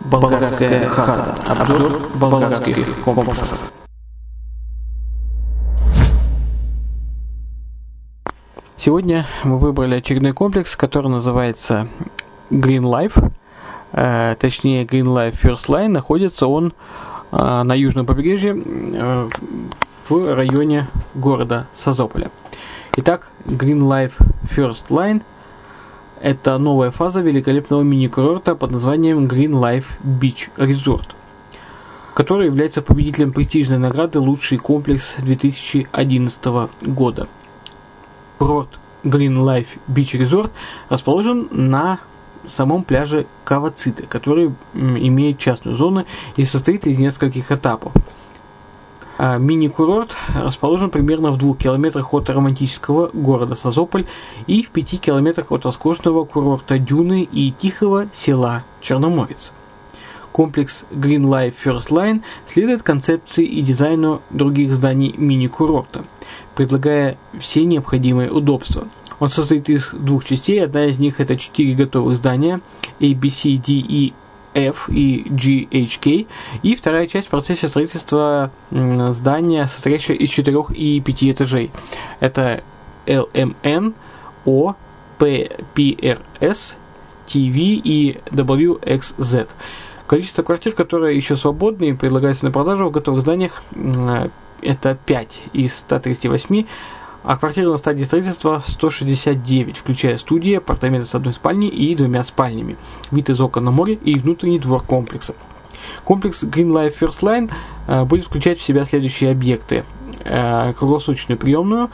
«Болгарская хата», обзор болгарских комплексов. Сегодня мы выбрали очередной комплекс, который называется Green Life, э, точнее Green Life First Line, находится он э, на южном побережье э, в районе города Созополя. Итак, Green Life First Line – это новая фаза великолепного мини-курорта под названием Green Life Beach Resort, который является победителем престижной награды «Лучший комплекс» 2011 года. Курорт Green Life Beach Resort расположен на самом пляже Кавациты, который имеет частную зону и состоит из нескольких этапов – мини-курорт расположен примерно в двух километрах от романтического города Созополь и в пяти километрах от роскошного курорта Дюны и тихого села Черноморец. Комплекс Green Life First Line следует концепции и дизайну других зданий мини-курорта, предлагая все необходимые удобства. Он состоит из двух частей. Одна из них это четыре готовых здания A, B, C, D, E, F и G, H, K. И вторая часть в процессе строительства здания, состоящего из четырех и пяти этажей. Это L, M, N, O, P, P, R, S, T, V и W, X, Z. Количество квартир, которые еще свободны и предлагаются на продажу в готовых зданиях, это 5 из 138, а квартиры на стадии строительства 169, включая студии, апартаменты с одной спальней и двумя спальнями, вид из окон на море и внутренний двор комплекса. Комплекс Green Life First Line э, будет включать в себя следующие объекты. Э, круглосуточную приемную,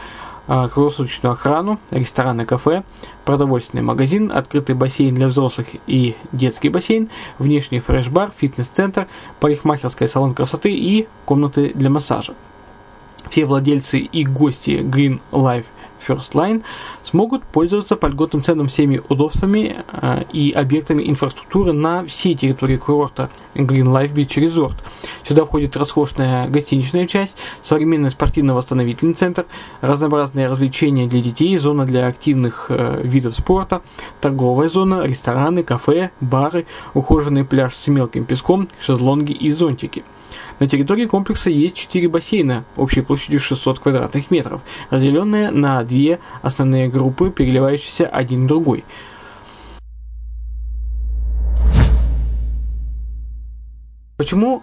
а, круглосуточную охрану, рестораны, кафе, продовольственный магазин, открытый бассейн для взрослых и детский бассейн, внешний фреш-бар, фитнес-центр, парикмахерская салон красоты и комнаты для массажа. Все владельцы и гости Green Life First Line смогут пользоваться по льготным ценам всеми удобствами э, и объектами инфраструктуры на всей территории курорта Green Life Beach Resort. Сюда входит роскошная гостиничная часть, современный спортивно-восстановительный центр, разнообразные развлечения для детей, зона для активных э, видов спорта, торговая зона, рестораны, кафе, бары, ухоженный пляж с мелким песком, шезлонги и зонтики – на территории комплекса есть 4 бассейна общей площадью 600 квадратных метров, разделенные на две основные группы, переливающиеся один другой. Почему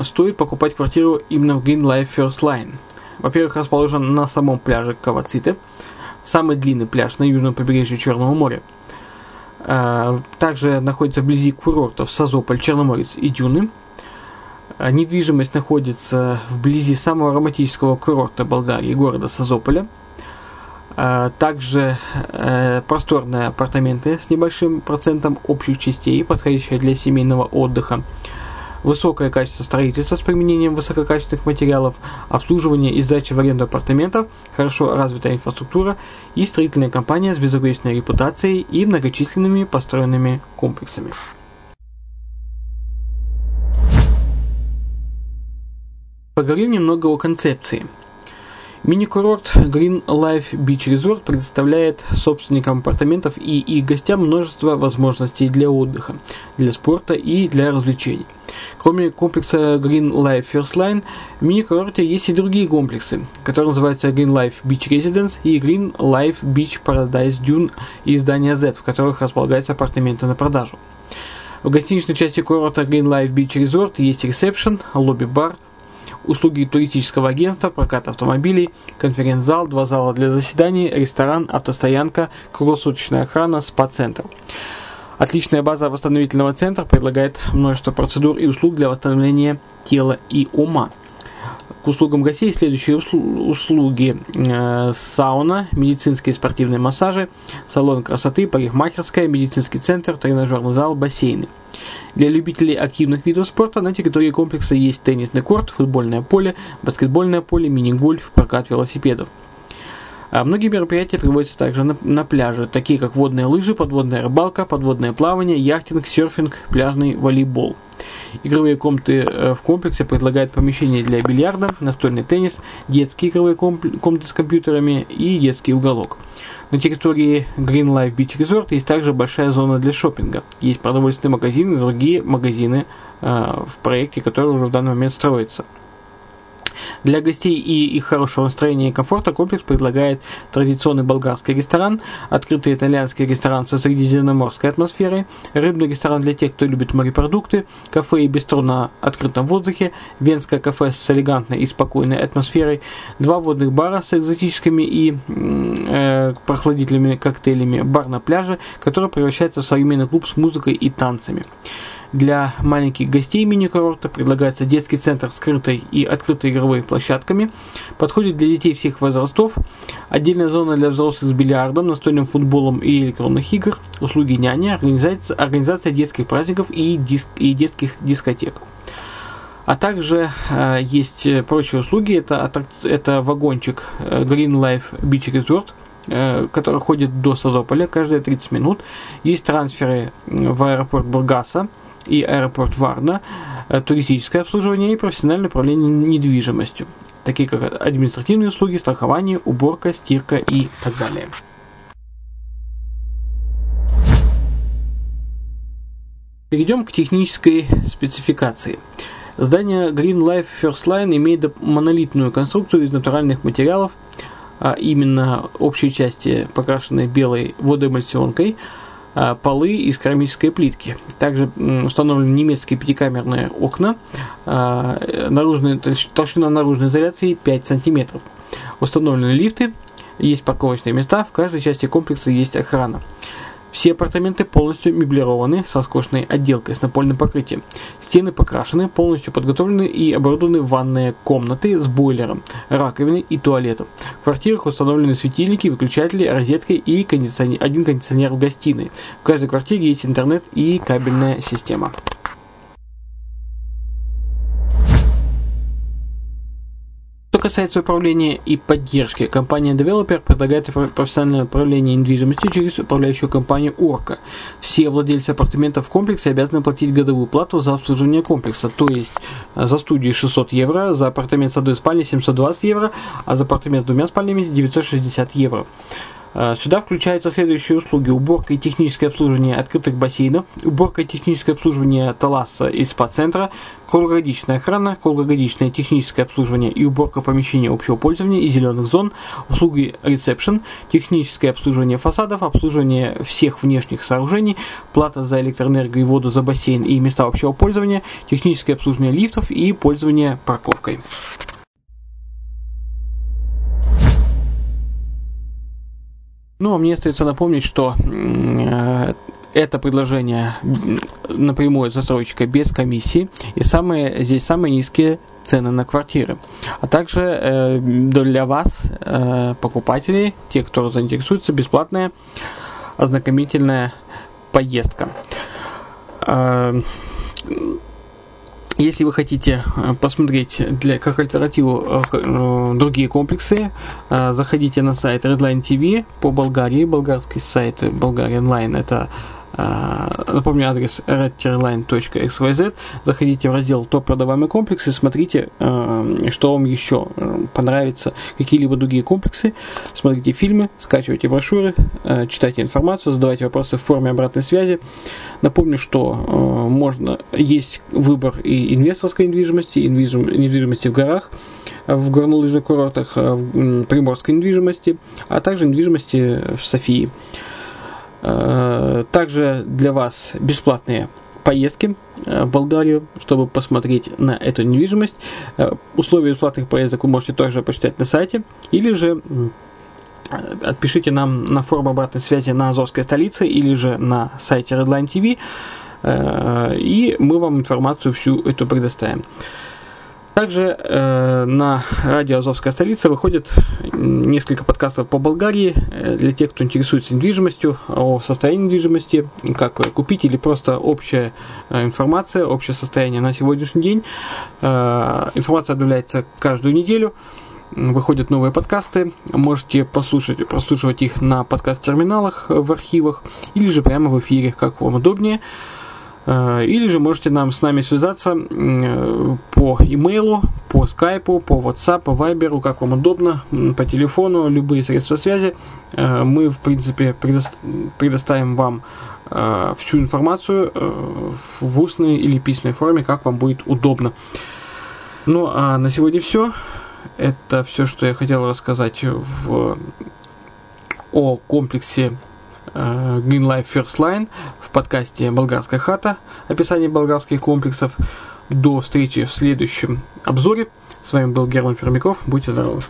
стоит покупать квартиру именно в Green Life First Line? Во-первых, расположен на самом пляже Каваците, самый длинный пляж на южном побережье Черного моря. А, также находится вблизи курортов Созополь, Черноморец и Дюны – недвижимость находится вблизи самого романтического курорта Болгарии, города Созополя. А также э, просторные апартаменты с небольшим процентом общих частей, подходящие для семейного отдыха. Высокое качество строительства с применением высококачественных материалов, обслуживание и сдача в аренду апартаментов, хорошо развитая инфраструктура и строительная компания с безупречной репутацией и многочисленными построенными комплексами. Поговорим немного о концепции. Мини-курорт Green Life Beach Resort предоставляет собственникам апартаментов и их гостям множество возможностей для отдыха, для спорта и для развлечений. Кроме комплекса Green Life First Line, в мини-курорте есть и другие комплексы, которые называются Green Life Beach Residence и Green Life Beach Paradise Dune и здания Z, в которых располагаются апартаменты на продажу. В гостиничной части курорта Green Life Beach Resort есть ресепшн, лобби-бар, услуги туристического агентства, прокат автомобилей, конференц-зал, два зала для заседаний, ресторан, автостоянка, круглосуточная охрана, спа-центр. Отличная база восстановительного центра предлагает множество процедур и услуг для восстановления тела и ума. К услугам гостей следующие услуги. Э, сауна, медицинские и спортивные массажи, салон красоты, парикмахерская, медицинский центр, тренажерный зал, бассейны. Для любителей активных видов спорта на территории комплекса есть теннисный корт, футбольное поле, баскетбольное поле, мини-гольф, прокат велосипедов. А многие мероприятия проводятся также на, на пляже, такие как водные лыжи, подводная рыбалка, подводное плавание, яхтинг, серфинг, пляжный волейбол. Игровые комнаты э, в комплексе предлагают помещения для бильярда, настольный теннис, детские игровые комнаты с компьютерами и детский уголок. На территории Green Life Beach Resort есть также большая зона для шопинга. Есть продовольственный магазин и другие магазины э, в проекте, который уже в данный момент строится. Для гостей и их хорошего настроения и комфорта комплекс предлагает традиционный болгарский ресторан, открытый итальянский ресторан со средиземноморской атмосферой, рыбный ресторан для тех, кто любит морепродукты, кафе и бистро на открытом воздухе, венское кафе с элегантной и спокойной атмосферой, два водных бара с экзотическими и э, прохладительными коктейлями, бар на пляже, который превращается в современный клуб с музыкой и танцами. Для маленьких гостей мини-курорта предлагается детский центр с скрытой и открытой игровой площадками. Подходит для детей всех возрастов. Отдельная зона для взрослых с бильярдом, настольным футболом и электронных игр. Услуги няни, организация, организация детских праздников и, диск, и детских дискотек. А также э, есть прочие услуги. Это, это вагончик э, Green Life Beach Resort э, – который ходит до Созополя каждые 30 минут. Есть трансферы в аэропорт Бургаса, и аэропорт Варна, э, туристическое обслуживание и профессиональное управление недвижимостью, такие как административные услуги, страхование, уборка, стирка и так далее. Перейдем к технической спецификации. Здание Green Life First Line имеет монолитную конструкцию из натуральных материалов, а именно общие части покрашены белой водоэмульсионкой – полы из керамической плитки. Также установлены немецкие пятикамерные окна, а, наружная, толщина наружной изоляции 5 см. Установлены лифты, есть парковочные места, в каждой части комплекса есть охрана. Все апартаменты полностью меблированы с роскошной отделкой с напольным покрытием. Стены покрашены, полностью подготовлены и оборудованы ванные комнаты с бойлером, раковиной и туалетом. В квартирах установлены светильники, выключатели, розетки и кондиционер, один кондиционер в гостиной. В каждой квартире есть интернет и кабельная система. Касается управления и поддержки, компания Developer предлагает профессиональное управление недвижимостью через управляющую компанию Orca. Все владельцы апартаментов в комплексе обязаны платить годовую плату за обслуживание комплекса, то есть э, за студию 600 евро, за апартамент с одной спальней 720 евро, а за апартамент с двумя спальнями 960 евро. Э, сюда включаются следующие услуги. Уборка и техническое обслуживание открытых бассейнов, уборка и техническое обслуживание Таласа и спа-центра, круглогодичная охрана, круглогодичное техническое обслуживание и уборка помещений общего пользования и зеленых зон, услуги ресепшн, техническое обслуживание фасадов, обслуживание всех внешних сооружений, плата за электроэнергию и воду за бассейн и места общего пользования, техническое обслуживание лифтов и пользование парковкой. Ну, а мне остается напомнить, что э, это предложение напрямую застройщика без комиссии и самые, здесь самые низкие цены на квартиры. А также э, для вас, э, покупателей, тех, кто заинтересуется, бесплатная ознакомительная поездка. Э, если вы хотите э, посмотреть для, как альтернативу э, э, другие комплексы, заходите на сайт Redline TV по Болгарии. Болгарский сайт Болгария онлайн это Напомню, адрес redline.xyz. Заходите в раздел «Топ продаваемый комплекс» и смотрите, что вам еще понравится, какие-либо другие комплексы. Смотрите фильмы, скачивайте брошюры, читайте информацию, задавайте вопросы в форме обратной связи. Напомню, что можно есть выбор и инвесторской недвижимости, и недвижимости в горах, в горнолыжных курортах, э, приморской недвижимости, а также недвижимости в Софии. Э, также для вас бесплатные поездки в Болгарию, чтобы посмотреть на эту недвижимость. Условия бесплатных поездок вы можете также почитать на сайте, или же отпишите нам на форум обратной связи на Азовской столице или же на сайте Redline TV, э, и мы вам информацию всю эту предоставим. Также э, на радио Азовская столица выходит несколько подкастов по Болгарии э, для тех, кто интересуется недвижимостью, о состоянии недвижимости, как купить или просто общая э, информация, общее состояние на сегодняшний день. Э, информация обновляется каждую неделю выходят новые подкасты. Можете послушать, прослушивать их на подкаст-терминалах в архивах или же прямо в эфире, как вам удобнее. Э, или же можете нам с нами связаться э, по имейлу, по скайпу, по WhatsApp, по Viber, как вам удобно, по телефону, любые средства связи. Э, мы, в принципе, предоставим вам всю информацию в устной или письменной форме, как вам будет удобно. Ну а на сегодня все. Это все, что я хотел рассказать в, о комплексе Green Life First Line в подкасте «Болгарская хата», описание болгарских комплексов. До встречи в следующем обзоре. С вами был Герман Пермяков. Будьте здоровы!